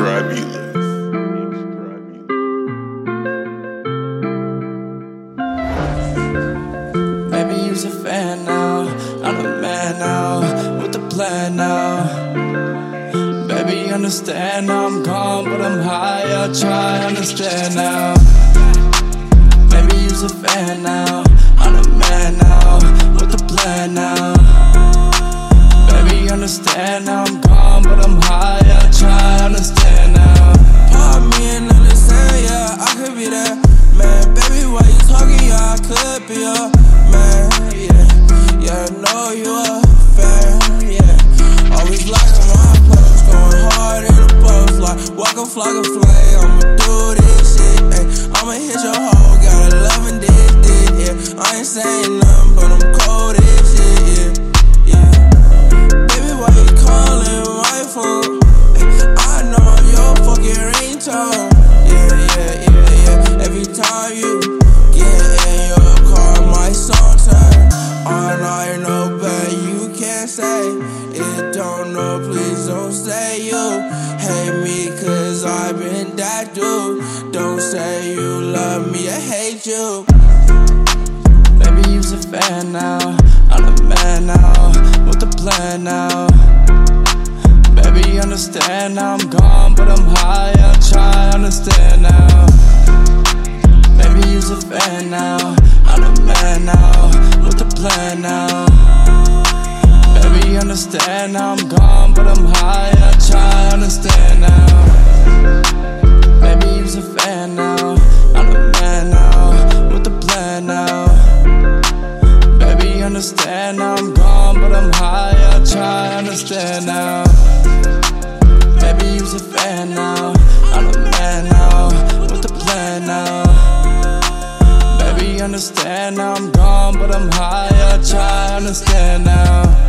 Extrabulous. Maybe you's a fan now. I'm a man now. With a plan now. Baby, understand now I'm gone, but I'm high. I'll try understand now. Maybe you's a fan now. I'm a man now. Could be a man, yeah. Yeah, I know you a fan, yeah. Always liking my post, going hard in the post, like Waka Flocka Flame. I'ma do this shit, ayy. I'ma hit your hoe, it. Don't know, please don't say you hate me, cause I've been that dude. Don't say you love me, I hate you. Baby, you's a fan now. I'm a man now. With the plan now. Baby, understand now I'm gone, but I'm high. I'll try understand now. Baby, you's a fan now. I'm a man now. With the plan now. Understand now I'm gone, but I'm high. I'll try understand now. Baby, you's a fan now. I'm a man now. With the plan now. Baby, understand now I'm gone, but I'm high. I'll try understand now. Baby, you's a fan now. I'm a man now. With the plan now. Understand now I'm gone, but I'm high. I'll try understand now.